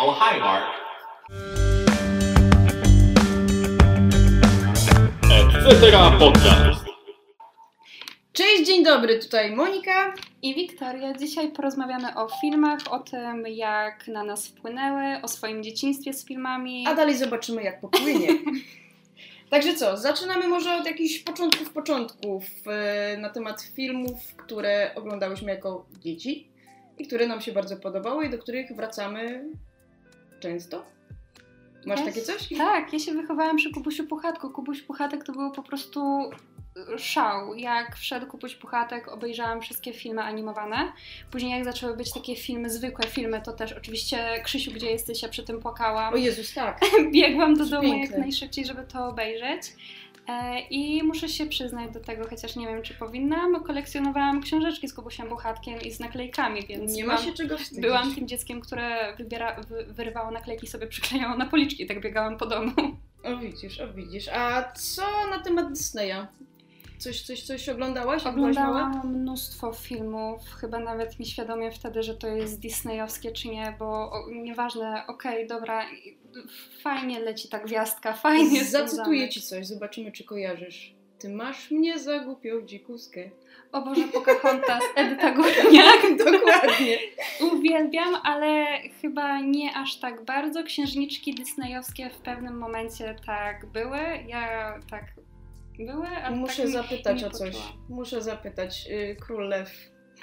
Oh, hi, Mark. Podcast. Cześć, dzień dobry, tutaj Monika. I Wiktoria, dzisiaj porozmawiamy o filmach, o tym jak na nas wpłynęły, o swoim dzieciństwie z filmami. A dalej zobaczymy, jak popłynie. Także co, zaczynamy może od jakichś początków, początków e, na temat filmów, które oglądałyśmy jako dzieci i które nam się bardzo podobały i do których wracamy często. Masz takie coś? Tak, ja się wychowałam przy Kubusiu Puchatku. Kubuś Puchatek to było po prostu y, szał. Jak wszedł Kubuś Puchatek, obejrzałam wszystkie filmy animowane. Później jak zaczęły być takie filmy, zwykłe filmy, to też oczywiście Krzysiu, gdzie jesteś, ja przy tym płakałam. O Jezus, tak. Biegłam do domu jak najszybciej, żeby to obejrzeć. E, I muszę się przyznać do tego, chociaż nie wiem, czy powinnam, kolekcjonowałam książeczki z Kubusiem Puchatkiem i z naklejkami, więc Nie ma się czego wstydzić. Byłam tym dzieckiem, które wybiera, wy, wyrywało naklejki i sobie przyklejało na policzki, tak biegałam po domu. O widzisz, o widzisz. A co na temat Disneya? Coś, coś, coś oglądałaś? Oglądałam mnóstwo filmów, chyba nawet nieświadomie wtedy, że to jest disneyowskie czy nie, bo o, nieważne, okej, dobra, fajnie leci ta gwiazdka, fajnie Zacytuję ci coś, zobaczymy czy kojarzysz. Ty masz mnie za głupią dzikuskę. O Boże, Pocahontas, Edyta Górniak. Dokładnie. Uwielbiam, ale chyba nie aż tak bardzo. Księżniczki disneyowskie w pewnym momencie tak były. Ja tak były, ale Muszę tak zapytać o coś. Muszę zapytać. Yy, Król Lew.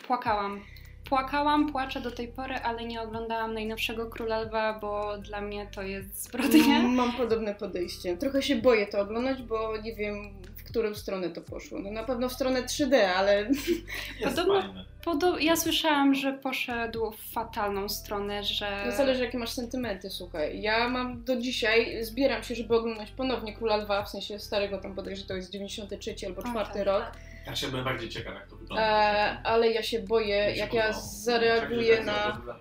Płakałam. Płakałam, płaczę do tej pory, ale nie oglądałam najnowszego Króla Lwa, bo dla mnie to jest zbrodnia. Mam podobne podejście. Trochę się boję to oglądać, bo nie wiem którą stronę to poszło. No na pewno w stronę 3D, ale Jest Podobno- fajne. Podo- ja słyszałam, że poszedł w fatalną stronę, że... no zależy jakie masz sentymenty, słuchaj. Ja mam do dzisiaj, zbieram się, żeby oglądać ponownie Króla Lwa, w sensie starego tam bodaj, że to jest 93 albo O, 4 tak, rok. tak. Ja się byłem bardziej ciekaw, jak to wygląda. E, ale ja się boję, jak ja zareaguję Tak, na... tak,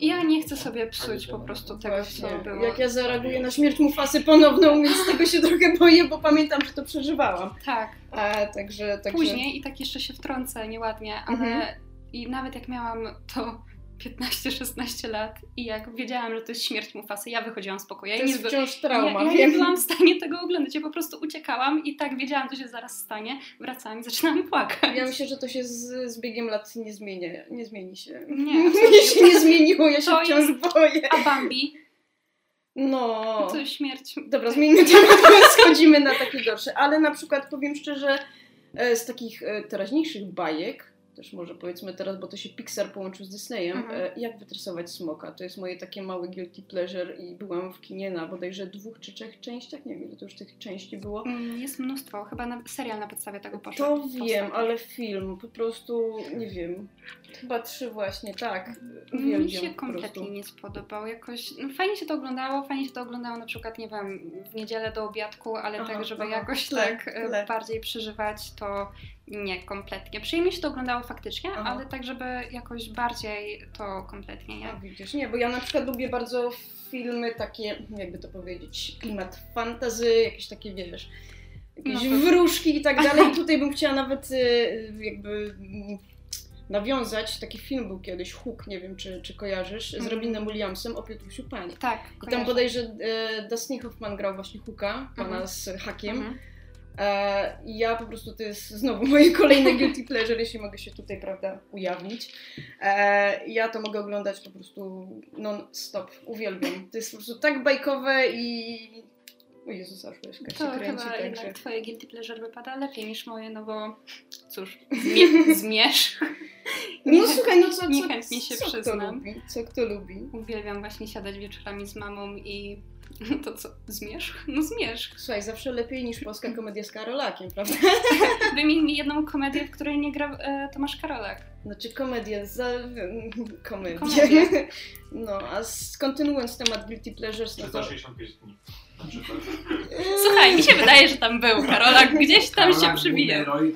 Ja nie chcę sobie psuć po prostu tego, co było. jak ja zareaguję na śmierć Mufasy ponowną, więc tego się trochę boję, bo pamiętam, że to przeżywałam. Tak, E, także, także... później i tak jeszcze się wtrącę nieładnie, ale Mhm. i nawet jak miałam to 15-16 lat i jak wiedziałam, że to jest śmierć Mufasy, ja wychodziłam z pokoju. Ja To nie jest wciąż trauma, ja, ja nie byłam w stanie tego oglądać, ja po prostu uciekałam i tak wiedziałam, co się zaraz stanie. Wracałam i zaczynałam płakać. Ja myślę, że to się z, z biegiem lat nie zmieni, nie zmieni się. Nie, absolutnie. się nie zmieniło, ja się To wciąż boję. A Bambi? No. To śmierć. Dobra, zmieńmy temat, schodzimy na takie gorsze. Ale na przykład powiem szczerze, e, z takich e, teraźniejszych bajek, też może powiedzmy teraz, bo to się Pixar połączył z Disneyem, Mhm. e, jak wytresować smoka. To jest moje takie małe guilty pleasure i byłam w kinie na bodajże dwóch czy trzech częściach, nie wiem ile to już tych części było. Mm, Jest mnóstwo, chyba na, serial na podstawie tego poszedł. To wiem, ale film po prostu, nie wiem, chyba trzy właśnie, tak. Mi się kompletnie nie spodobał. Jakoś no, fajnie się to oglądało, fajnie się to oglądało na przykład, nie wiem, w niedzielę do obiadku, ale Aha, tak, żeby aha. jakoś Tle, tak e, tle. bardziej przeżywać, to nie kompletnie. Przyjemnie się to oglądało faktycznie, Aha. ale tak, żeby jakoś bardziej to kompletnie nie. A widzisz, nie, bo ja na przykład lubię bardzo filmy takie, jakby to powiedzieć, klimat fantazy, jakieś takie, wiesz, jakieś No to- wróżki i tak dalej. I tutaj bym chciała nawet y, jakby nawiązać, taki film był kiedyś, Hook, nie wiem czy, czy kojarzysz, z Mhm. Robinem Williamsem o Piotrusiu Panie. Tak, I tam kojarzę. bodajże e, Dustin Hoffman grał właśnie Hooka, pana Mhm. z hakiem. Mhm. I ja po prostu to jest znowu moje kolejne guilty pleasure, jeśli mogę się tutaj, prawda, ujawnić. E, ja to mogę oglądać po prostu non-stop. Uwielbiam. To jest po prostu tak bajkowe i. O Jezus, aż łezka się To kręci, chyba także. twoje guilty pleasure wypada lepiej niż moje, no bo cóż, zmie- zmierz. No słuchaj, no co, co, niechętnie się co kto lubi? Co kto lubi? Uwielbiam właśnie siadać wieczorami z mamą i to co, zmierzch? No zmierzch. Słuchaj, zawsze lepiej niż polska komedia z Karolakiem, prawda? Wymień mi jedną komedię, w której nie gra e, Tomasz Karolak. Znaczy komedia, za... komedia. Komedia. No, a kontynuując temat guilty pleasures, no to... 365 dni. Na przykład. Słuchaj, mi się wydaje, że tam był Karolak, gdzieś tam się przybije. roli?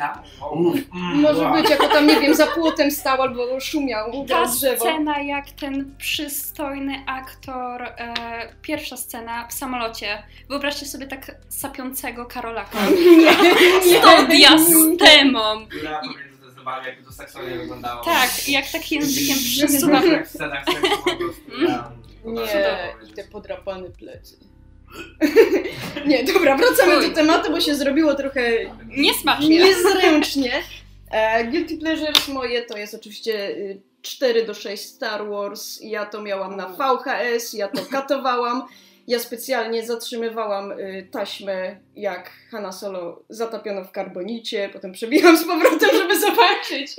Uff, mm, Może wow. być, jako tam, nie wiem, za płotem stał albo szumiał Ta drzewo. scena, jak ten przystojny aktor, e, pierwsza scena w samolocie. Wyobraźcie sobie tak sapiącego Karolaka. Nie, Z tą diastemą. Pomiędzy zdecydowali, jakby to seksualnie wyglądało. Tak, jak tak językiem przesuwa. w scenach seksu po prostu. Ja Nie, te podrapane plecy. nie, dobra, wracamy do tematu, bo się zrobiło trochę Niesmacznie. niezręcznie. E, Guilty Pleasures moje to jest oczywiście y, 4 do 6 Star Wars. Ja to miałam na VHS, ja to katowałam. Ja specjalnie zatrzymywałam y, taśmę, jak Hanna Solo zatopiono w karbonicie, potem przebiłam z powrotem, żeby zobaczyć.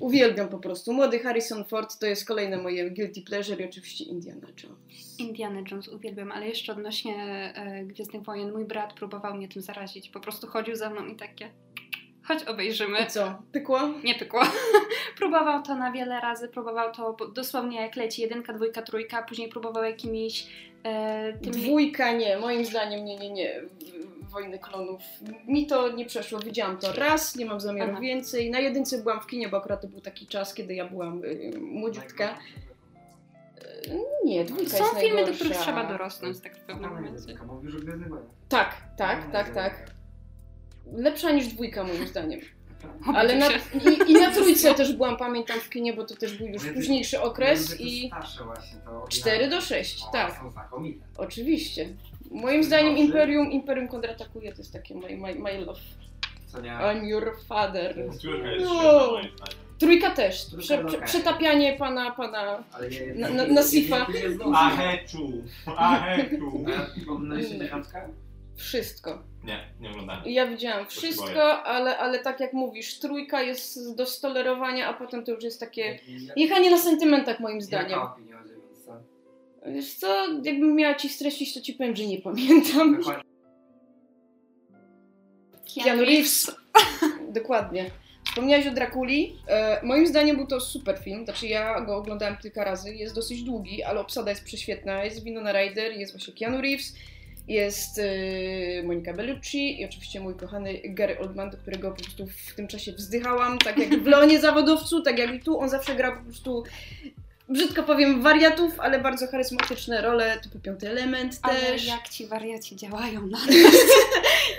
Uwielbiam po prostu. Młody Harrison Ford to jest kolejne moje guilty pleasure i oczywiście Indiana Jones. Indiana Jones uwielbiam, ale jeszcze odnośnie e, Gwiezdnych Wojen, mój brat próbował mnie tym zarazić. Po prostu chodził za mną i takie, chodź obejrzymy. I co, pykło? Nie pykło. próbował to na wiele razy, próbował to dosłownie jak leci jedynka, dwójka, trójka, później próbował jakimiś e, tymi... Dwójka nie, moim zdaniem nie, nie, nie. Wojny klonów. Mi to nie przeszło, widziałam to raz, nie mam zamiaru Aha. więcej. Na jedynce byłam w kinie, bo akurat to był taki czas, kiedy ja byłam y, młodziutka. Nie, dwójka Są jest filmy, do najgorsza. których trzeba dorosnąć tak w pewnym momencie. Tak, tak, tak, tak. Lepsza niż dwójka moim zdaniem. Ale na, i, i na trójce też byłam, pamiętam w kinie, bo to też był już późniejszy okres i właśnie, to 4 do 6, O, tak. Są znakomite. Oczywiście. Moim zdaniem Imperium, Imperium kontratakuje, to jest takie my, my, my love. Co nie? I'm your father. No. Trójka też. Prze, prze, przetapianie pana, pana. Na- na- na Sifa. Aheczu! Aheczu! Dziewiątkę? Wszystko. Nie, nie oglądałem. Ja widziałam To wszystko, ale, ale tak jak mówisz, trójka jest do stolerowania, a potem to już jest takie jechanie na sentymentach moim Jaka zdaniem. opinia o dziewiątce? Wiesz co, jakbym miała ci streścić, to ci powiem, że nie pamiętam. Keanu Reeves. Dokładnie. Wspomniałeś o Drakuli. E, moim zdaniem był to super film. Znaczy ja go oglądałem kilka razy. Jest dosyć długi, ale obsada jest prześwietna. Jest Winona Ryder, jest właśnie Keanu Reeves, jest e, Monika Bellucci i oczywiście mój kochany Gary Oldman, do którego po prostu w tym czasie wzdychałam. Tak jak w Leonie Zawodowcu, tak jak i tu. On zawsze gra po prostu brzydko powiem wariatów, ale bardzo charyzmatyczne role, typu Piąty Element Ale też. jak ci wariaci działają na nas.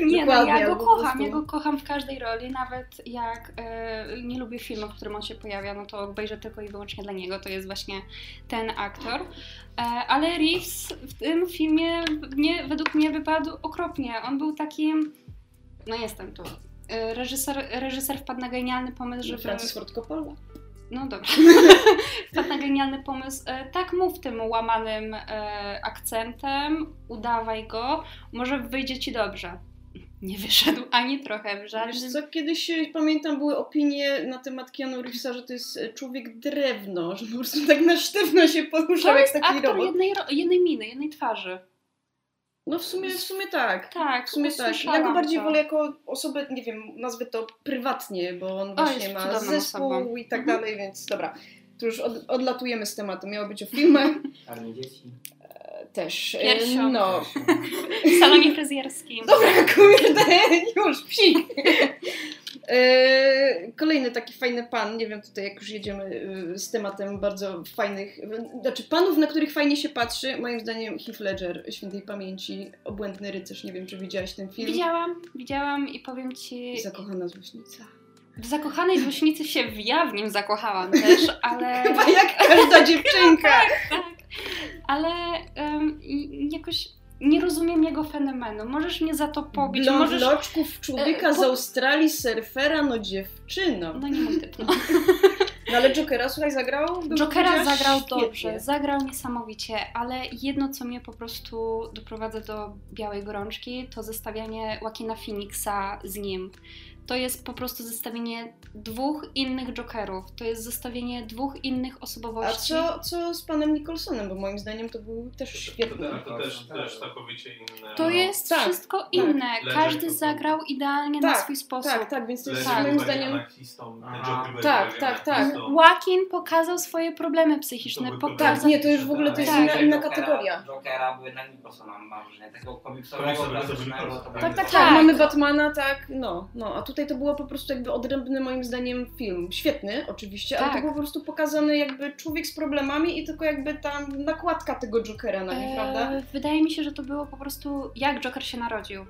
Nie no, ja go kocham, ja go kocham w każdej roli, nawet jak e, nie lubię filmu, w którym on się pojawia, no to obejrzę tylko i wyłącznie dla niego, to jest właśnie ten aktor. E, ale Reeves w tym filmie nie, według mnie wypadł okropnie. On był takim, no jestem tu, e, reżyser, reżyser wpadł na genialny pomysł, żeby... Francis Ford Coppola. No dobrze. Wpadł na genialny pomysł. E, tak mów tym łamanym e, akcentem, udawaj go, może wyjdzie ci dobrze. Nie wyszedł ani trochę w Wiesz żadnym... co, kiedyś e, pamiętam były opinie na temat Keanu Reevesa, że to jest człowiek drewno, że po prostu tak na sztywno się poruszał jak taki aktor robot. jednej, jednej miny, jednej twarzy. No w sumie, w sumie tak. Tak, W sumie tak. Ja go bardziej to. wolę jako osobę, nie wiem, nazwę to prywatnie, bo on właśnie jest ma zespół osobą. i tak Mhm. dalej, więc dobra. Tu już od, odlatujemy z tematu. Miało być o filmach Czarne dzieci. Też. E, Piersią. No. W salonie fryzjerskim. Dobra, kurde, już, psik. E, Kolejny taki fajny pan, nie wiem tutaj jak już jedziemy e, z tematem bardzo fajnych, znaczy panów, na których fajnie się patrzy, moim zdaniem Heath Ledger, świętej pamięci, obłędny rycerz, nie wiem czy widziałaś ten film. Widziałam, widziałam i powiem ci, Zakochana złośnica. w zakochanej złośnicy się ja w nim zakochałam też, ale... Chyba jak każda dziewczynka. tak, ale i- jakoś nie rozumiem jego fenomenu. Możesz mnie za to pobić, Blond możesz... loczków człowieka E, z po- Australii, surfera, no dziewczyno. No nie mój typ, no. No ale Jokera, słuchaj, zagrał? Jokera zagrał świetnie. dobrze, zagrał niesamowicie, ale jedno, co mnie po prostu doprowadza do białej gorączki, to zestawianie Joaquina Phoenixa z nim. To jest po prostu zestawienie dwóch innych Jokerów, to jest zestawienie dwóch innych A osobowości. co, co z panem Nicholsonem? Bo moim zdaniem to był też świetny. To, to też, też całkowicie inne. To no. jest tak, wszystko inne. Ledger Każdy to- zagrał idealnie na Tak, swój sposób. Tak, tak, więc to jest Tak. moim zdaniem... Tak, tak, tak. anarchistą. Joaquin pokazał swoje problemy psychiczne. To Pokazał... Tak, nie, to już w ogóle to jest Tak. inna, inna Jokera- kategoria. Jokera były na Nicholsona mam? Takiego komiksowego, klasycznego, to to Tak, tak, tak, Tak. mamy Batmana, tak, no, no, a tutaj to było po prostu jakby odrębny moim zdaniem film. Świetny oczywiście, ale Tak. to było po prostu pokazany jakby człowiek z problemami i tylko jakby tam nakładka tego Jokera na prawda? Eee, wydaje mi się, że to było po prostu jak Joker się narodził.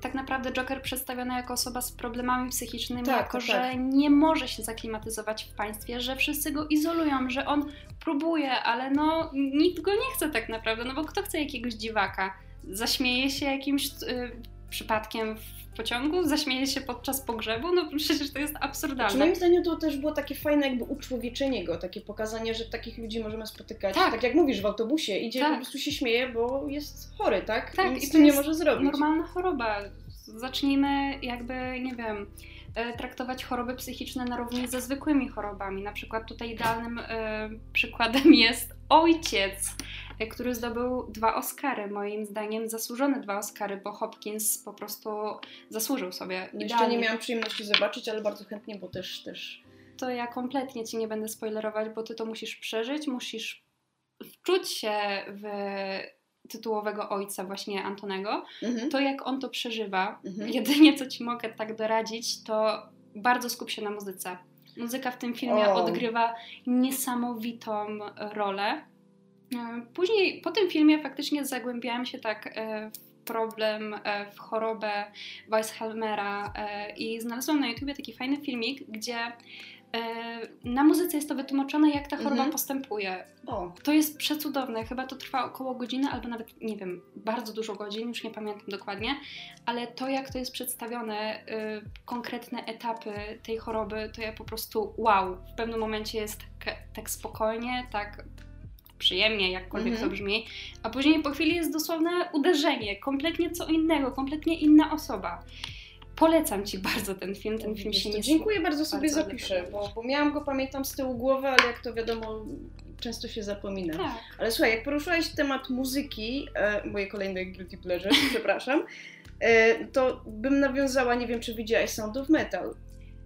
tak naprawdę Joker przedstawiony jako osoba z problemami psychicznymi, Tak, jako tak, że tak. nie może się zaklimatyzować w państwie, że wszyscy go izolują, że on próbuje, ale no nikt go nie chce tak naprawdę, no bo kto chce jakiegoś dziwaka? Zaśmieje się jakimś y, przypadkiem w pociągu, zaśmieje się podczas pogrzebu, no przecież to jest absurdalne. moim zdaniem to też było takie fajne jakby uczłowieczenie go, takie pokazanie, że takich ludzi możemy spotykać. Tak. Tak, jak mówisz, w autobusie idzie Tak. po prostu się śmieje, bo jest chory, tak? Tak, I nic i to nie jest może zrobić. Normalna choroba. Zacznijmy jakby, nie wiem, e, traktować choroby psychiczne na równi ze zwykłymi chorobami. Na przykład tutaj idealnym e, przykładem jest ojciec, który zdobył dwa Oscary. Moim zdaniem zasłużone dwa Oscary, bo Hopkins po prostu zasłużył sobie. No jeszcze idealnie. nie miałam przyjemności zobaczyć, ale bardzo chętnie, bo też też. To ja kompletnie ci nie będę spoilerować, bo ty to musisz przeżyć, musisz wczuć się w tytułowego ojca właśnie Antonego, Mhm. to jak on to przeżywa, Mhm. jedynie co ci mogę tak doradzić, to bardzo skup się na muzyce. Muzyka w tym filmie O. odgrywa niesamowitą rolę. E, Później po tym filmie faktycznie zagłębiałam się tak e, w problem, e, w chorobę Weissheimer'a e, i znalazłam na YouTubie taki fajny filmik, gdzie na muzyce jest to wytłumaczone, jak ta choroba Mhm. postępuje. O, To jest przecudowne, chyba to trwa około godziny, albo nawet, nie wiem, bardzo dużo godzin, już nie pamiętam dokładnie, ale to jak to jest przedstawione, y, konkretne etapy tej choroby, to ja po prostu wow, w pewnym momencie jest tak, tak spokojnie, tak przyjemnie, jakkolwiek Mhm. to brzmi, a później po chwili jest dosłowne uderzenie, kompletnie co innego, kompletnie inna osoba. Polecam Ci bardzo ten film, ten film się nie Dziękuję bardzo sobie bardzo zapiszę, bo, bo miałam go, pamiętam, z tyłu głowy, ale jak to wiadomo, często się zapomina. Tak. Ale słuchaj, jak poruszyłaś temat muzyki, e, moje kolejne guilty pleasure, przepraszam, e, to bym nawiązała, nie wiem czy widziałaś Sound of Metal.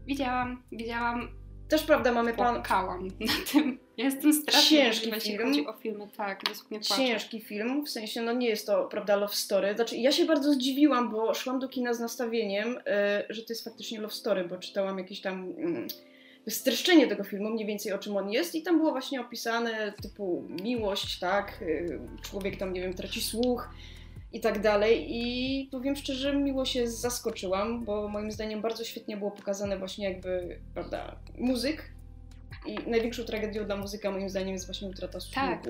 Widziałam, widziałam, Też prawda, mamy pan, płakałam na tym. Ja jestem strasznie Ciężki jeśli film. chodzi o filmy, tak, dosłownie płaczę. ciężki film, w sensie, no nie jest to, prawda, love story. Znaczy, ja się bardzo zdziwiłam, bo szłam do kina z nastawieniem, e, że to jest faktycznie love story, bo czytałam jakieś tam mm, streszczenie tego filmu, mniej więcej o czym on jest i tam było właśnie opisane typu miłość, tak, e, człowiek tam, nie wiem, traci słuch i tak dalej i powiem szczerze, miło się zaskoczyłam, bo moim zdaniem bardzo świetnie było pokazane właśnie jakby, prawda, muzyk, i największą tragedią dla muzyka moim zdaniem jest właśnie utrata słuchu. Tak.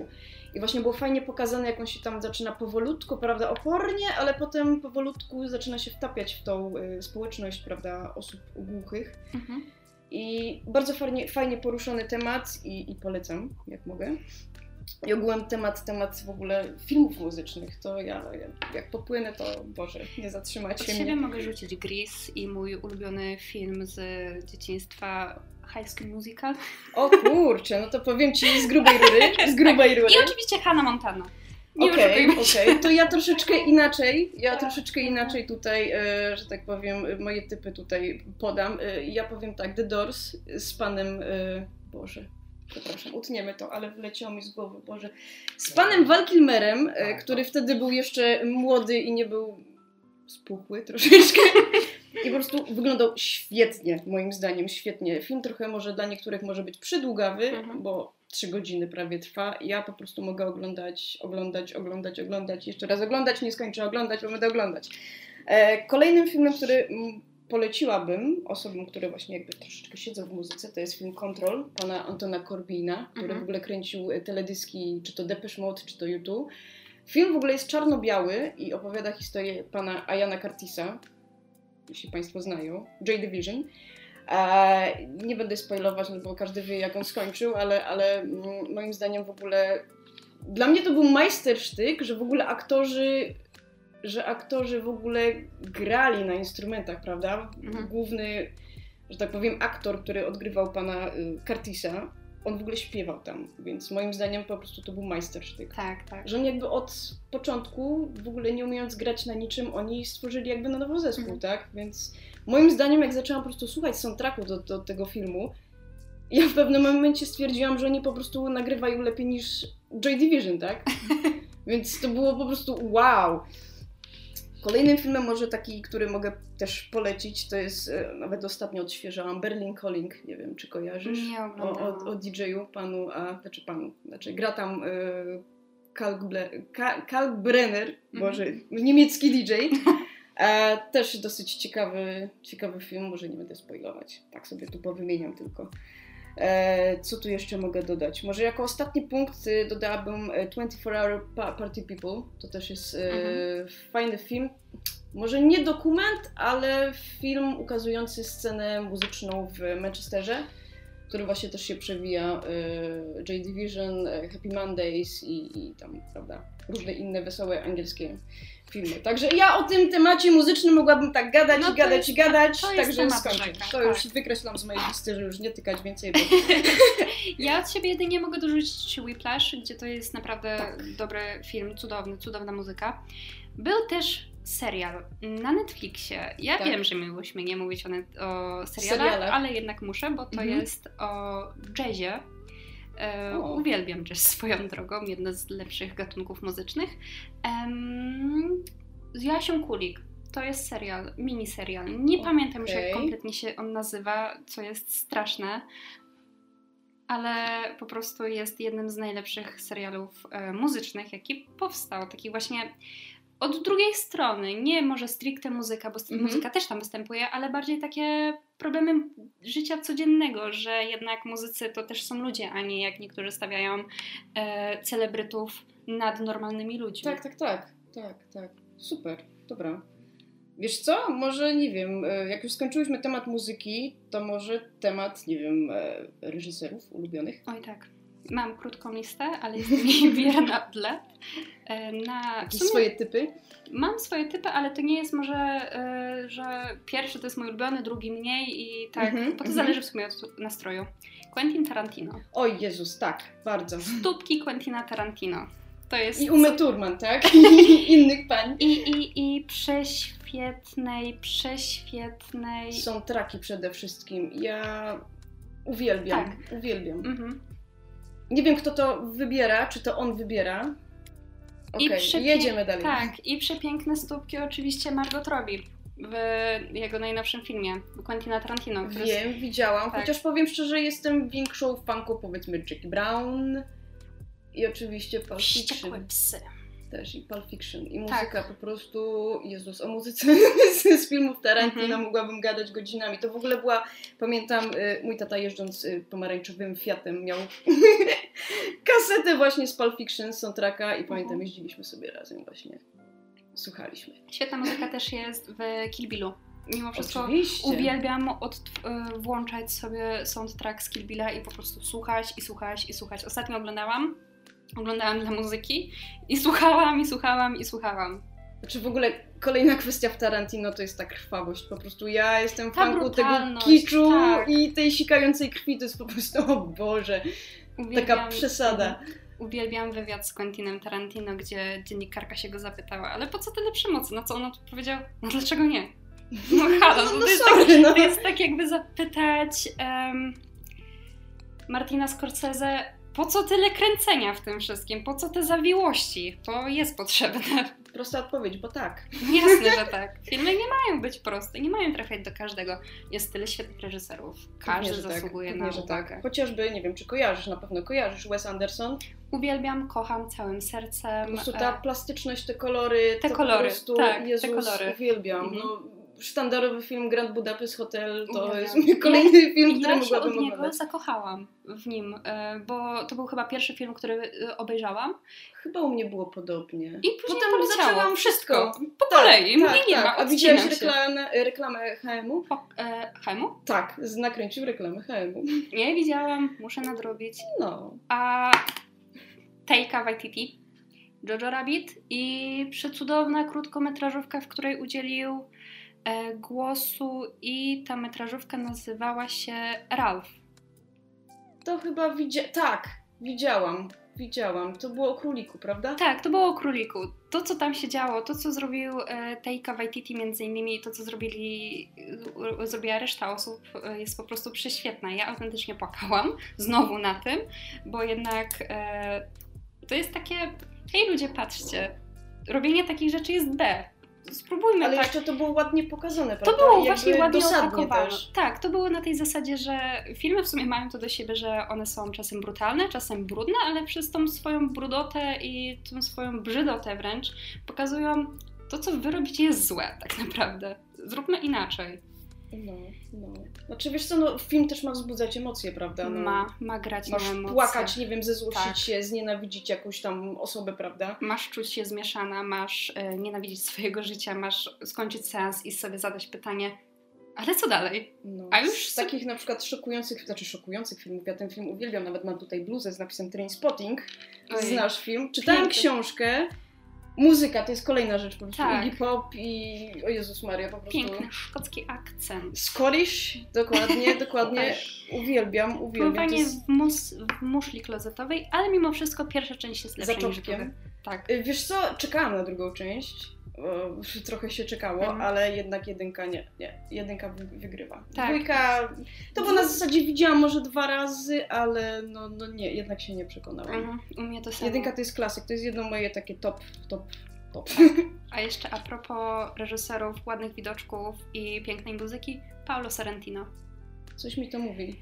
I właśnie było fajnie pokazane, jak on się tam zaczyna powolutku, prawda, opornie, ale potem powolutku zaczyna się wtapiać w tą y, społeczność, prawda, osób głuchych. Mhm. I bardzo fajnie, fajnie poruszony temat i, i polecam, jak mogę. I ogółem temat, temat w ogóle filmów muzycznych, to ja, ja jak popłynę, to Boże, nie Od zatrzymacie siebie mogę rzucić Grease i mój ulubiony film z dzieciństwa High School Musical. O kurczę, no to powiem Ci z grubej rury, z grubej rury. I oczywiście Hannah Montana. Okej, oszukujmy się. okej, to ja troszeczkę inaczej, ja troszeczkę inaczej tutaj, e, że tak powiem, moje typy tutaj podam. E, ja powiem tak, The Doors z panem, e, Boże, przepraszam, utniemy to, ale wleciało mi z głowy, Boże, z panem Val Kilmerem, e, który wtedy był jeszcze młody i nie był spuchły troszeczkę. I po prostu wyglądał świetnie, moim zdaniem, świetnie. Film trochę może dla niektórych może być przydługawy, Mhm. bo trzy godziny prawie trwa. Ja po prostu mogę oglądać, oglądać, oglądać, oglądać, jeszcze raz oglądać, nie skończę oglądać, bo będę oglądać. E, kolejnym filmem, który poleciłabym osobom, które właśnie jakby troszeczkę siedzą w muzyce, to jest film Control pana Antona Corbina, który Mhm. w ogóle kręcił e, teledyski, czy to Depeche Mode, czy to YouTube. Film w ogóle jest czarno-biały i opowiada historię pana Ayana Curtisa, jeśli Państwo znają, Joy Division. E, nie będę spoilować, no bo każdy wie, jak on skończył, ale, ale mm, moim zdaniem w ogóle dla mnie to był majstersztyk, że w ogóle aktorzy że aktorzy w ogóle grali na instrumentach, prawda? Mhm. Główny, że tak powiem, aktor, który odgrywał pana y, Curtisa, on w ogóle śpiewał tam, więc moim zdaniem po prostu to był majstersztyk. Tak, tak. Że oni jakby od początku, w ogóle nie umiejąc grać na niczym, oni stworzyli jakby na nowo zespół, Mhm. tak? Więc moim zdaniem, jak zaczęłam po prostu słuchać soundtracku do, do tego filmu, ja w pewnym momencie stwierdziłam, że oni po prostu nagrywają lepiej niż Joy Division, tak? Więc to było po prostu wow! Kolejnym filmem może taki, który mogę też polecić, to jest, e, nawet ostatnio odświeżałam, Berlin Calling, nie wiem czy kojarzysz? Nie o, oglądałam. o, o DJ-u, panu, a, znaczy panu, znaczy gra tam Kalk, Ka, Kalk Brenner, Mhm. Boże, niemiecki DJ. E, też dosyć ciekawy, ciekawy film, może nie będę spoilować. Tak sobie tu powymieniam tylko. E, co tu jeszcze mogę dodać? Może jako ostatni punkt y, dodałabym e, 24 Hour Pa- Party People. To też jest e, Mhm. fajny film. Może nie dokument, ale film ukazujący scenę muzyczną w Manchesterze, który właśnie też się przewija. E, J Division, e, Happy Mondays i, i tam, prawda, różne inne wesołe angielskie filmy. Także ja o tym temacie muzycznym mogłabym tak gadać No i gadać i gadać, to także temat skończę. rzeka, To tak. już wykreślam z mojej listy, że już nie tykać więcej, bo Ja od siebie jedynie mogę dorzucić Whiplash, gdzie to jest naprawdę Tak. dobry film, cudowny, cudowna muzyka. Był też serial na Netflixie. Ja Tak. wiem, że miłośmy nie mówić o, net, o serialach, Serialach. ale jednak muszę, bo to Mhm. jest o jazzie. E, uwielbiam jazz swoją drogą, jedno z lepszych gatunków muzycznych. Em, z Jasią Kulik. To jest serial, mini serial. Nie pamiętam już jak kompletnie się on nazywa, co jest straszne, ale po prostu jest jednym z najlepszych serialów e, muzycznych, jaki powstał. Taki właśnie od drugiej strony, nie może stricte muzyka, bo Mhm. muzyka też tam występuje, ale bardziej takie problemy życia codziennego, że jednak muzycy to też są ludzie, a nie jak niektórzy stawiają e, celebrytów nad normalnymi ludźmi. tak, tak, tak, tak, tak. Super, dobra. Wiesz co? Może nie wiem, e, jak już skończyłyśmy temat muzyki, to może temat, nie wiem, e, reżyserów ulubionych. Oj tak. Mam krótką listę, ale jest mi wierna tle. E, Na, Jakieś sumie swoje typy? Mam swoje typy, ale to nie jest może, e, że pierwszy to jest mój ulubiony, drugi mniej i tak, Mhm, bo to mhm. zależy w sumie od nastroju. Quentin Tarantino. Oj Jezus, tak, bardzo. Stópki Quentina Tarantino. To jest... I Umy Turman, tak? I innych pań. I, i, I prześwietnej, prześwietnej... Są traki przede wszystkim. Ja uwielbiam, Tak. uwielbiam. Mhm. Nie wiem, kto to wybiera, czy to on wybiera. I Okej, przepię- jedziemy dalej. Tak, i przepiękne stópki oczywiście Margot Robbie w jego najnowszym filmie Quentina Tarantino. który jest- Wiem, widziałam, Tak. chociaż powiem szczerze, jestem większą fanką powiedzmy Jackie Brown i oczywiście Pulp Wściekłe psy. Też i Pulp Fiction i Tak. muzyka po prostu, Jezus, o muzyce z, filmów Tarantino Mhm. mogłabym gadać godzinami. To w ogóle była, pamiętam, y, mój tata jeżdżąc y, pomarańczowym Fiatem miał kasetę właśnie z Pulp Fiction, soundtracka i pamiętam, Mhm. jeździliśmy sobie razem właśnie, słuchaliśmy. Świetna muzyka też jest w Kill Billu. Mimo wszystko Oczywiście. uwielbiam od, y, włączać sobie soundtrack z Kill Billa i po prostu słuchać i słuchać i słuchać. Ostatnio oglądałam, oglądałam dla muzyki i słuchałam i słuchałam i słuchałam. Czy w ogóle kolejna kwestia w Tarantino to jest ta krwawość. Po prostu ja jestem Ta fanką tego kiczu tak. i tej sikającej krwi. To jest po prostu, o Boże, taka Uwielbiam, przesada. Uwielbiam wywiad z Quentinem Tarantino, gdzie dziennikarka się go zapytała, ale po co tyle przemocy? Na co on odpowiedział? No dlaczego nie? No halo, No, to, no jest sorry, tak, no. to jest tak jakby zapytać em, Martina Scorsese, po co tyle kręcenia w tym wszystkim? Po co te zawiłości? To jest potrzebne. Prosta odpowiedź, bo tak. Jasne, że tak. Filmy nie mają być proste, nie mają trafiać do każdego. Jest tyle świetnych reżyserów. Każdy Pewnie, że zasługuje tak. na Pewnie, że uwagę. tak. Chociażby, nie wiem, czy kojarzysz, na pewno kojarzysz Wes Anderson. Uwielbiam, kocham całym sercem. Po prostu E, ta plastyczność, te kolory, Te kolory, po prostu, tak, te Jezus, kolory. uwielbiam. Mhm. No, sztandarowy film Grand Budapest Hotel to Uwielbiam. jest mój kolejny film, który ja się od niego oglądać. zakochałam w nim, e, bo to był chyba pierwszy film, który e, obejrzałam. Chyba u mnie było podobnie. I później Potem zaczęłam wszystko. Po Tak, kolei, tak, nie tak. ma, A widziałaś odcinam się. reklamę, reklamę HM-u? E, Hajmu? Tak, nakręcił reklamę HM-u. Nie widziałam, muszę nadrobić. No. A Taika Waititi, Jojo Rabbit i przecudowna krótkometrażówka, w której udzielił e, głosu i ta metrażówka nazywała się Ralph. To chyba widziałam. Tak, widziałam. Widziałam. To było o króliku, prawda? Tak, to było o króliku. To, co tam się działo, to, co zrobił e, Taika Waititi między innymi, to, co zrobili, e, zrobiła reszta osób, e, jest po prostu prześwietna. Ja autentycznie płakałam znowu na tym, bo jednak e, to jest takie, hej ludzie, patrzcie, robienie takich rzeczy jest B. Spróbujmy Ale tak. jeszcze to było ładnie pokazane, To prawda? było Jakby właśnie ładnie opakowane. Tak, to było na tej zasadzie, że filmy w sumie mają to do siebie, że one są czasem brutalne, czasem brudne, ale przez tą swoją brudotę i tą swoją brzydotę wręcz pokazują to, co wy robicie, jest złe, tak naprawdę. Zróbmy inaczej. No, no. Znaczy wiesz co, no, film też ma wzbudzać emocje, prawda? No, Ma, ma grać Masz na emocjach. płakać, nie wiem, zezłościć Tak. się, znienawidzić jakąś tam osobę, prawda? Masz czuć się zmieszana, masz e, nienawidzić swojego życia, masz skończyć seans i sobie zadać pytanie, ale co dalej? No. A już z takich na przykład szokujących, znaczy szokujących filmów, ja ten film uwielbiam, nawet mam tutaj bluzę z napisem Trainspotting. Ojej. Znasz film? Czytałam Piękny. książkę. Muzyka to jest kolejna rzecz, po prostu Tak. Iggy Pop i o Jezus Maria, po prostu. Piękny szkocki akcent. Scottish, dokładnie, dokładnie. Uwielbiam, uwielbiam. Pływanie jest... w, mus, w muszli klozetowej, ale mimo wszystko pierwsza część jest lepsza niż Zaczopkiem. druga. Tak. Wiesz co, czekałam na drugą część. O, trochę się czekało, Mhm. ale jednak jedynka nie, nie. Jedynka wy- wygrywa. Tak. Dwójka, to bo na zasadzie widziałam może dwa razy, ale no, no nie, jednak się nie przekonałam. Mhm. U mnie to samo. Jedynka to jest klasyk, to jest jedno moje takie top, top, top. A jeszcze a propos reżyserów, ładnych widoczków i pięknej muzyki, Paolo Sorrentino. Coś mi to mówi.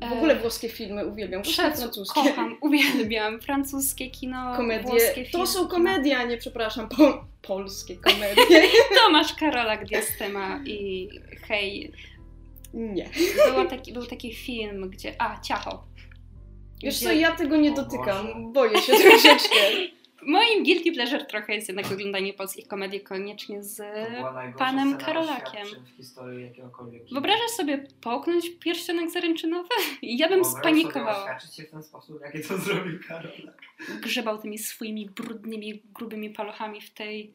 W E, ogóle włoskie filmy uwielbiam, Przed, francuskie. kocham, uwielbiam francuskie kino, Komedie. włoskie filmy. To są komedie, a nie, przepraszam, po, polskie komedie. Tomasz Karola Diastema i hej, nie. było taki, był taki film, gdzie, a, Ciacho. Wiesz Gdzie- co, ja tego nie O dotykam, Boże. boję się troszeczkę. Moim guilty pleasure trochę jest jednak oglądanie polskich komedii, koniecznie z panem Karolakiem. w. Wyobrażasz sobie połknąć pierścionek zaręczynowy? Ja bym Wyobrażasz sobie spanikowała. się w ten sposób, jakie to zrobił Karolak. Grzebał tymi swoimi brudnymi, grubymi paluchami w tej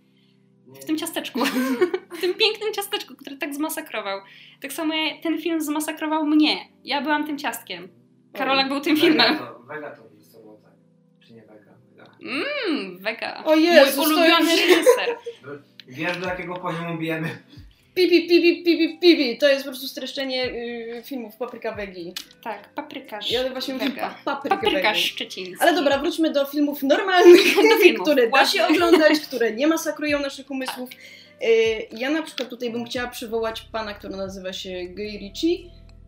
w tym ciasteczku. w tym pięknym ciasteczku, który tak zmasakrował. Tak samo ten film zmasakrował mnie. Ja byłam tym ciastkiem. Karolak był tym filmem. To to Mmm, wega. O Jezus, Mój to ulubiony już- reżyser. Wiesz do jakiego poziomu bijemy? Pipi, pipi, pipi, pipi. To jest po prostu streszczenie y, filmów Papryka Wegi. Tak, paprykarz. Ja właśnie mówię wega. pa, Paprykarz Wegi. szczeciński. Ale dobra, wróćmy do filmów normalnych, Do filmów, które da się właśnie. oglądać, które nie masakrują naszych umysłów. Y, Ja na przykład tutaj bym chciała przywołać pana, który nazywa się Guy Ritchie,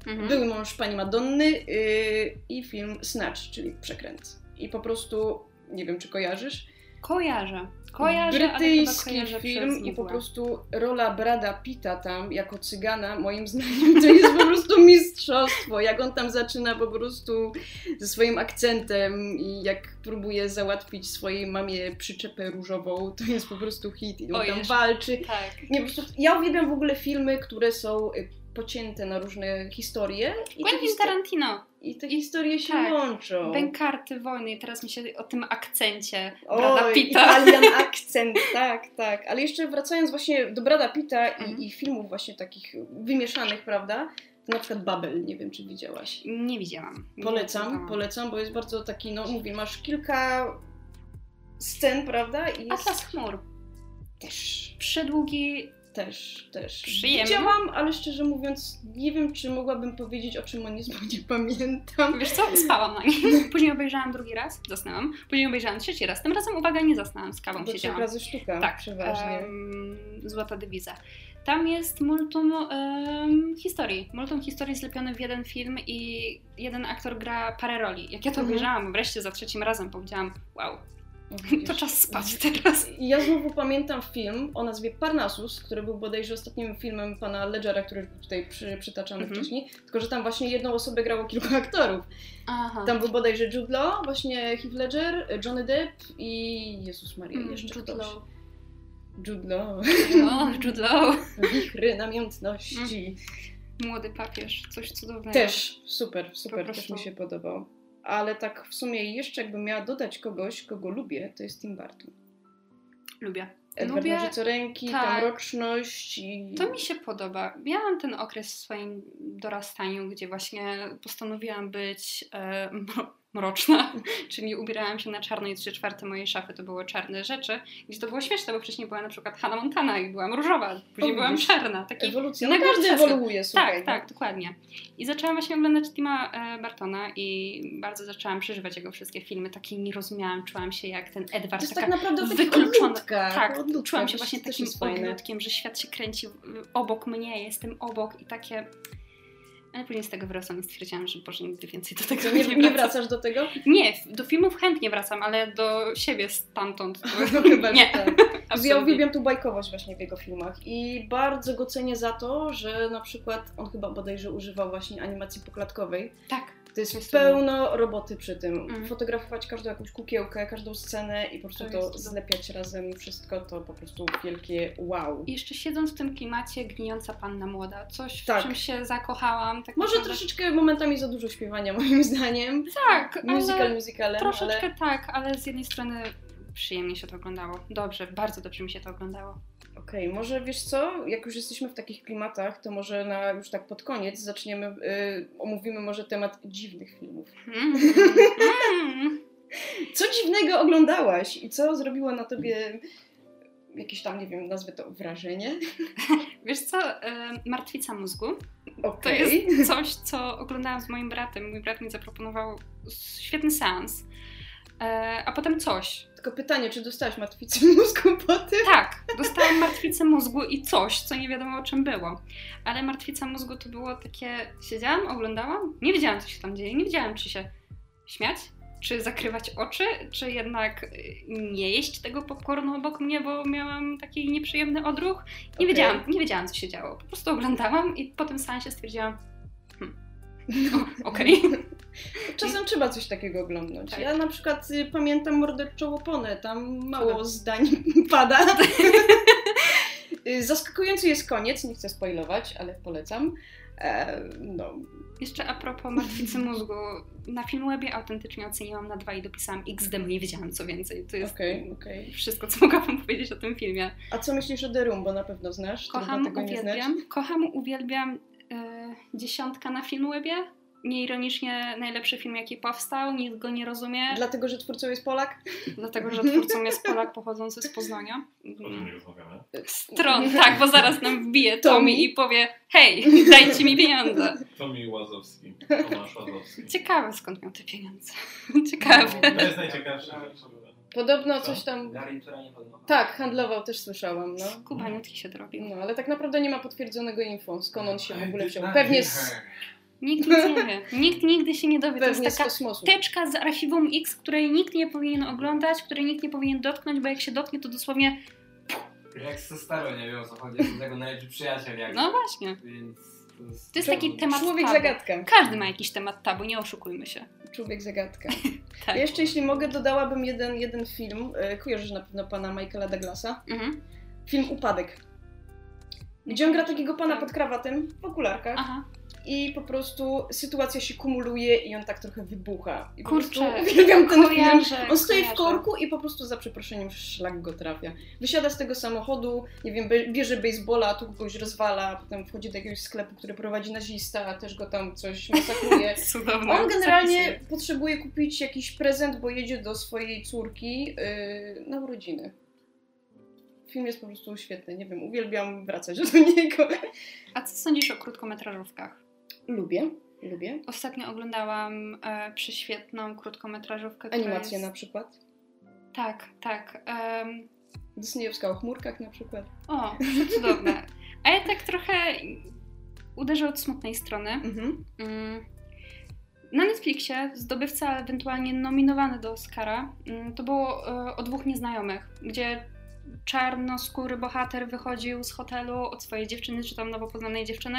Mhm. były mąż pani Madonny y, i film Snatch, czyli Przekręt. I po prostu, nie wiem czy kojarzysz, Kojarzę. Kojarzę, brytyjski kojarzę film i po prostu rola Brada Pitta tam jako cygana, moim zdaniem to jest po prostu mistrzostwo. Jak on tam zaczyna po prostu ze swoim akcentem i jak próbuje załatwić swojej mamie przyczepę różową, to jest po prostu hit i on O, tam jeszcze. walczy. Tak. Nie, ja uwielbiam w ogóle filmy, które są y, pocięte na różne historie i Quentin histo- Tarantino. i te historie się Tak. łączą. Bękarty wojny. Teraz mi się o tym akcencie Brada Oj, Pitta. Italian akcent, tak, tak. Ale jeszcze wracając właśnie do Brada Pitta Mhm. i, i filmów właśnie takich wymieszanych, prawda? Na przykład Babel, nie wiem czy widziałaś. Nie widziałam. Nie Polecam, polecam, bo jest bardzo taki, no mówię, masz kilka scen, prawda? I jest Atlas chmur. też, Przydługi. Też, też. Przyjemny. Widziałam, ale szczerze mówiąc, nie wiem czy mogłabym powiedzieć o czym on jest, bo nie pamiętam. Wiesz co? Spałam na nim. Później obejrzałam drugi raz, zasnęłam. Później obejrzałam trzeci raz. Tym razem, uwaga, nie zasnęłam, z kawą trzech siedziałam. razy sztuka, Tak, przeważnie. em, Złota dywiza. Tam jest multum em, historii. Multum historii zlepione w jeden film i jeden aktor gra parę roli. Jak ja to Mhm. obejrzałam, wreszcie za trzecim razem powiedziałam, wow, to widzisz. czas spać teraz. Ja znowu pamiętam film o nazwie Parnassus, który był bodajże ostatnim filmem pana Ledgera, który był tutaj przy, przytaczany Mhm. wcześniej, tylko że tam właśnie jedną osobę grało kilku aktorów. Aha. Tam był bodajże Jude Law, właśnie Heath Ledger, Johnny Depp i Jezus Maria, Mm, jeszcze Jude ktoś. Law. Jude Law. No, Jude Law. Wichry namiętności. Młody papież, coś cudownego. Też, super, super, też mi się podobał. Ale tak w sumie jeszcze jakbym miała dodać kogoś, kogo lubię, to jest Tim Burton. Lubię. Edward Lubię- Nożycoręki, tak. tam roczność i... To mi się podoba. Miałam ten okres w swoim dorastaniu, gdzie właśnie postanowiłam być e, mroczna, czyli ubierałam się na czarno i trzy czwarte mojej szafy to były czarne rzeczy, gdzie to było śmieszne, bo wcześniej była na przykład Hannah Montana i byłam różowa, później byłam czarna. Taki Ewolucja, nagle każdy ewoluuje, słuchaj. Tak, tak, dokładnie. I zaczęłam właśnie oglądać Tima e, Bartona i bardzo zaczęłam przeżywać jego wszystkie filmy. Taki nie rozumiałam, czułam się jak ten To Edward, jest taka tak naprawdę wykluczona. odludka, Tak, odludka, czułam się to właśnie takim jest odludkiem, że świat się kręci obok mnie, jestem obok i takie... Ale później z tego wracam i stwierdziłam, że Boże, nigdy więcej do tego nie, nie, nie wracasz do tego? Nie, do filmów chętnie wracam, ale do siebie stamtąd. To... No chyba, Nie. tak. Ja uwielbiam tu bajkowość właśnie w jego filmach i bardzo go cenię za to, że na przykład on chyba bodajże używał właśnie animacji poklatkowej. Tak. To jest pełno roboty przy tym. Mm. Fotografować każdą jakąś kukiełkę, każdą scenę i po prostu To to, to. zlepiać razem wszystko, to po prostu wielkie wow. I jeszcze siedząc w tym klimacie, gnijąca panna młoda. Coś, w Tak. czym się zakochałam. Tak Może naprawdę. troszeczkę momentami za dużo śpiewania moim zdaniem. Tak, Musical ale musicalem, troszeczkę ale tak, ale z jednej strony przyjemnie się to oglądało. Dobrze, bardzo dobrze mi się to oglądało. Okej, może wiesz co, jak już jesteśmy w takich klimatach, to może na już tak pod koniec zaczniemy, y, omówimy może temat dziwnych filmów. Mm, mm. Co dziwnego oglądałaś i co zrobiło na tobie jakieś tam, nie wiem, nazwę to wrażenie? Wiesz co, e, Martwica mózgu to Okej. jest coś, co oglądałam z moim bratem. Mój brat mi zaproponował świetny seans. E, a potem coś. Tylko pytanie, czy dostałaś martwicy mózgu po tym? Tak, dostałam martwicę mózgu i coś, co nie wiadomo o czym było. Ale martwica mózgu to było takie. Siedziałam, oglądałam, nie wiedziałam, co się tam dzieje, nie wiedziałam, czy się śmiać, czy zakrywać oczy, czy jednak y, nie jeść tego popcornu obok mnie, bo miałam taki nieprzyjemny odruch. Nie, Okej. wiedziałam, nie wiedziałam, co się działo. Po prostu oglądałam i po tym seansie stwierdziłam. Hmm. Okej. Czasem trzeba coś takiego oglądnąć. Tak. Ja na przykład y, pamiętam Morderczą Oponę, tam mało zdań pada. Y, Zaskakujący jest koniec, nie chcę spoilować, ale polecam. E, no, Jeszcze a propos martwicy mózgu. Na Filmwebie autentycznie oceniłam na dwa i dopisałam XD, bo nie wiedziałam co więcej. To jest okej, okej. wszystko, co mogłabym powiedzieć o tym filmie. A co myślisz o The Room, bo na pewno znasz, Kocham, uwielbiam. Kocham, uwielbiam e, dziesiątka na Filmwebie. Nieironicznie najlepszy film, jaki powstał, nikt go nie rozumie, Dlatego, że twórcą jest Polak? dlatego że twórcą jest Polak pochodzący z Poznania. Stron, tak, bo zaraz nam wbije Tommy. Tommy i powie hej, dajcie mi pieniądze. Tomi Łazowski. Tomasz Łazowski. Ciekawe skąd miał te pieniądze. Ciekawe. To jest najciekawsze. Podobno coś tam... Tak, handlował, też słyszałam, no. Kubaniutki się dorobił. No, ale tak naprawdę nie ma potwierdzonego info, skąd on się w ogóle wziął. Pewnie z, Nikt nic nie wie. Nikt nigdy się nie dowie. To pewnie jest z taka kosmosu. teczka z archiwum X, której nikt nie powinien oglądać, której nikt nie powinien dotknąć, bo jak się dotknie, to dosłownie. Jak ze staro nie wiem o co chodzi, do tego najlepszy przyjaciel jak. No właśnie. Więc to jest... To jest taki temat Człowiek tabu. zagadka. Każdy ma jakiś temat tabu, nie oszukujmy się. Człowiek zagadka. Tak. Ja Jeszcze jeśli mogę, dodałabym jeden, jeden film. E, Kojarzysz na pewno pana Michaela Douglasa. Mhm. Film Upadek. Gdzie on gra takiego pana pod krawatem w okularkach Aha. I po prostu sytuacja się kumuluje i on tak trochę wybucha. I Kurczę, uwielbiam ten film. kojarzę, On stoi w korku i po prostu za przeproszeniem szlak go trafia. Wysiada z tego samochodu, nie wiem, bierze baseballa, tu kogoś rozwala, potem wchodzi do jakiegoś sklepu, który prowadzi nazista, a też go tam coś masakruje. Cudowne. On generalnie zapisy. potrzebuje kupić jakiś prezent, bo jedzie do swojej córki yy, na urodziny. Film jest po prostu świetny, nie wiem, uwielbiam wracać do niego. A co sądzisz o krótkometrażówkach? Lubię, lubię. Ostatnio oglądałam e, prześwietną krótkometrażówkę. która Animacje jest... na przykład. Tak, tak. em, Disneyowska o chmurkach na przykład. O, cudowne. A ja tak trochę uderzę od smutnej strony. Mhm. Mm. Na Netflixie zdobywca ewentualnie nominowany do Oscara mm, to było e, o dwóch nieznajomych, gdzie czarnoskóry bohater wychodził z hotelu od swojej dziewczyny, czy tam nowo poznanej dziewczyny,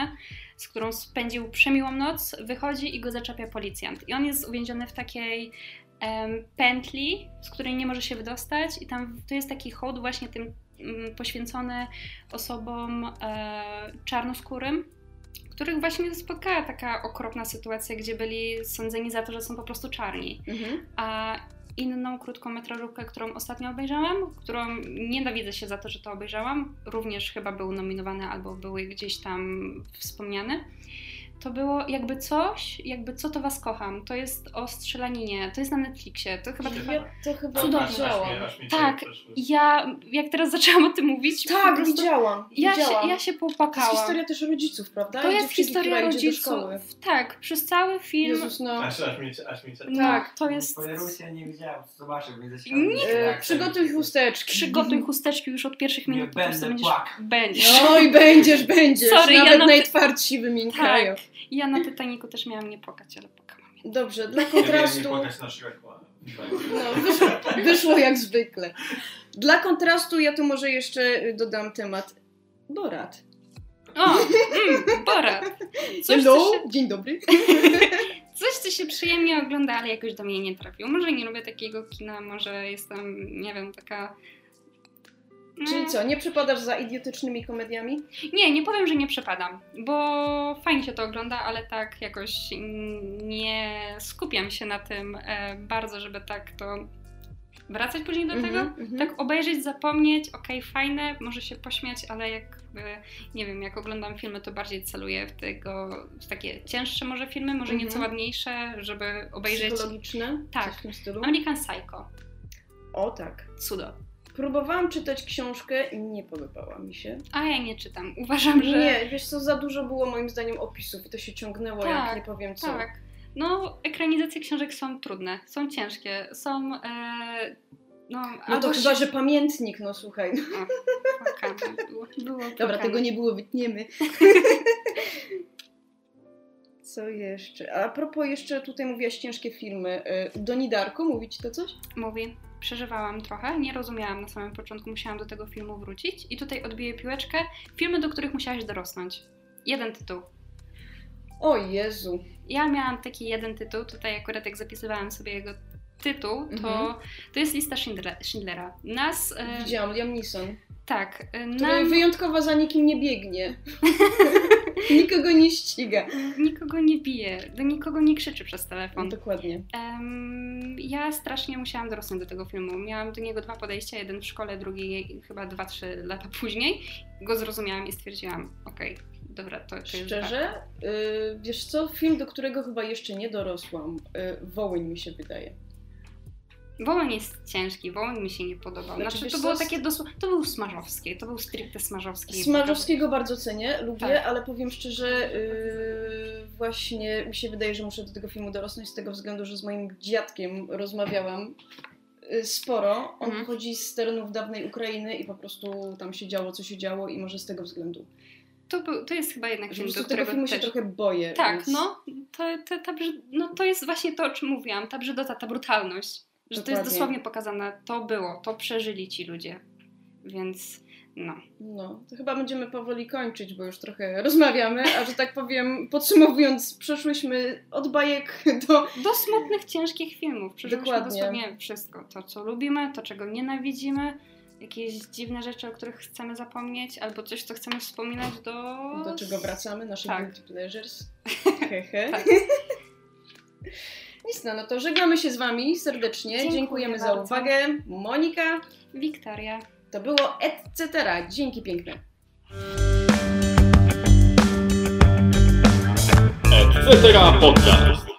z którą spędził przemiłą noc, wychodzi i go zaczepia policjant. I on jest uwięziony w takiej em, pętli, z której nie może się wydostać i tam to jest taki hołd właśnie tym mm, poświęcony osobom e, czarnoskórym, których właśnie spotkała taka okropna sytuacja, gdzie byli sądzeni za to, że są po prostu czarni. Mhm. A inną krótkometrażówkę, którą ostatnio obejrzałam, którą nienawidzę się za to, że to obejrzałam, również chyba był nominowany albo były gdzieś tam wspomniane. To było jakby coś, jakby co to was kocham. To jest o strzelaninie, to jest na Netflixie. To chyba. Ja to chyba Cudowne. Aż widziałam. mnie, aż mi Tak. Ja, jak teraz zaczęłam o tym mówić, Tak, prostu widziałam. ja, się, widziałam. ja się To jest historia też rodziców, prawda? To jest historia rodziców. Tak, przez cały film. Jezus, no. Aż, aż mi aż mi. No, Tak. to jest. Spoilerujcie, nie widziałem, zobaczę, będę Nikt- ciekawy. E, jak przygotuj chusteczki. Przygotuj chusteczki już od pierwszych Nie minut, po prostu będę będziesz. Będziesz. No i będziesz, będziesz. Sorry, ja Nawet na- najtwardsi wymiękają. Tak, Ja na Titaniku też miałam nie płakać, ale płakałam. Dobrze, dla Ja nie kontrastu... płakać na światła. No, wyszło, wyszło jak zwykle. Dla kontrastu ja tu może jeszcze dodam temat Borat. O, mm, Borat. Coś, Hello, co się, dzień dobry. coś, co się przyjemnie ogląda, ale jakoś do mnie nie trafiło. Może nie lubię takiego kina, może jestem, nie wiem, taka... Czyli Mm, co, nie przepadasz za idiotycznymi komediami? Nie, nie powiem, że nie przepadam, bo fajnie się to ogląda, ale tak jakoś nie skupiam się na tym e, bardzo, żeby tak to wracać później do tego. Mhm, mhm. Tak obejrzeć, zapomnieć, okej, fajne, może się pośmiać, ale jak e, nie wiem, jak oglądam filmy, to bardziej celuję w tego, w takie cięższe może filmy, może Mhm. nieco ładniejsze, żeby obejrzeć Psychologiczne? Tak. W tym stylu? American Psycho. O tak. Cudo. Próbowałam czytać książkę i nie podobała mi się. A ja nie czytam. Uważam, że... Nie, wiesz co, za dużo było moim zdaniem opisów i to się ciągnęło jak Tak, nie powiem co. Tak. No, ekranizacje książek są trudne, są ciężkie, są. E, no, No to się- chyba, że pamiętnik, no słuchaj. O, płakane było, było Dobra, tego nie było, wytniemy. Co jeszcze? A propos jeszcze tutaj mówiłaś ciężkie filmy. Y, Doni Darko, mówi ci to coś? Mówi, przeżywałam trochę, nie rozumiałam na samym początku, musiałam do tego filmu wrócić. I tutaj odbiję piłeczkę. Filmy, do których musiałaś dorosnąć. Jeden tytuł. O Jezu. Ja miałam taki jeden tytuł, tutaj akurat jak zapisywałam sobie jego tytuł, to, Mhm. to jest lista Schindlera. Schindlera. Nas. E, Widziałam, Liam Neeson. tak, Który nam, wyjątkowo za nikim nie biegnie. Nikogo nie ściga. nikogo nie bije, do nikogo nie krzyczy przez telefon. Dokładnie. Em, ja strasznie musiałam dorosnąć do tego filmu. Miałam do niego dwa podejścia, jeden w szkole, drugi chyba 2-3 lata później. Go zrozumiałam i stwierdziłam, okej, dobra, to, to Szczerze, y, wiesz co, film, do którego chyba jeszcze nie dorosłam, y, Wołyń mi się wydaje. Wołyń jest ciężki, Wołyń mi się nie podobał. Znaczy, Znaczy, to było takie dosłownie, to był smażowski, to był stricte smażowski. Smarzowskiego bardzo cenię, lubię, Tak. ale powiem szczerze, yy, właśnie mi się wydaje, że muszę do tego filmu dorosnąć z tego względu, że z moim dziadkiem rozmawiałam yy, sporo. On Mhm. pochodzi z terenów dawnej Ukrainy i po prostu tam się działo, co się działo i może z tego względu. To, był, to jest chyba jednak film, do prostu tego którego filmu się też... trochę boję. Tak, więc... no to, to, ta, no to jest właśnie to, o czym mówiłam, ta brzydota, ta brutalność. Że to jest Dokładnie. dosłownie pokazane, to było, to przeżyli ci ludzie. Więc no. No, to chyba będziemy powoli kończyć, bo już trochę rozmawiamy, a że tak powiem, podsumowując, przeszłyśmy od bajek do Do smutnych, ciężkich filmów. Przeżyliśmy Dokładnie. dosłownie wszystko. To, co lubimy, to, czego nienawidzimy, jakieś dziwne rzeczy, o których chcemy zapomnieć, albo coś, co chcemy wspominać do... do czego wracamy, nasze Tak. guilty pleasures. Hehe. Tak. Nic no, no to żegnamy się z Wami serdecznie. Dziękuję Dziękujemy za bardzo. uwagę. Monika, Wiktoria. to było etc. Dzięki piękne. Etc. Podcast.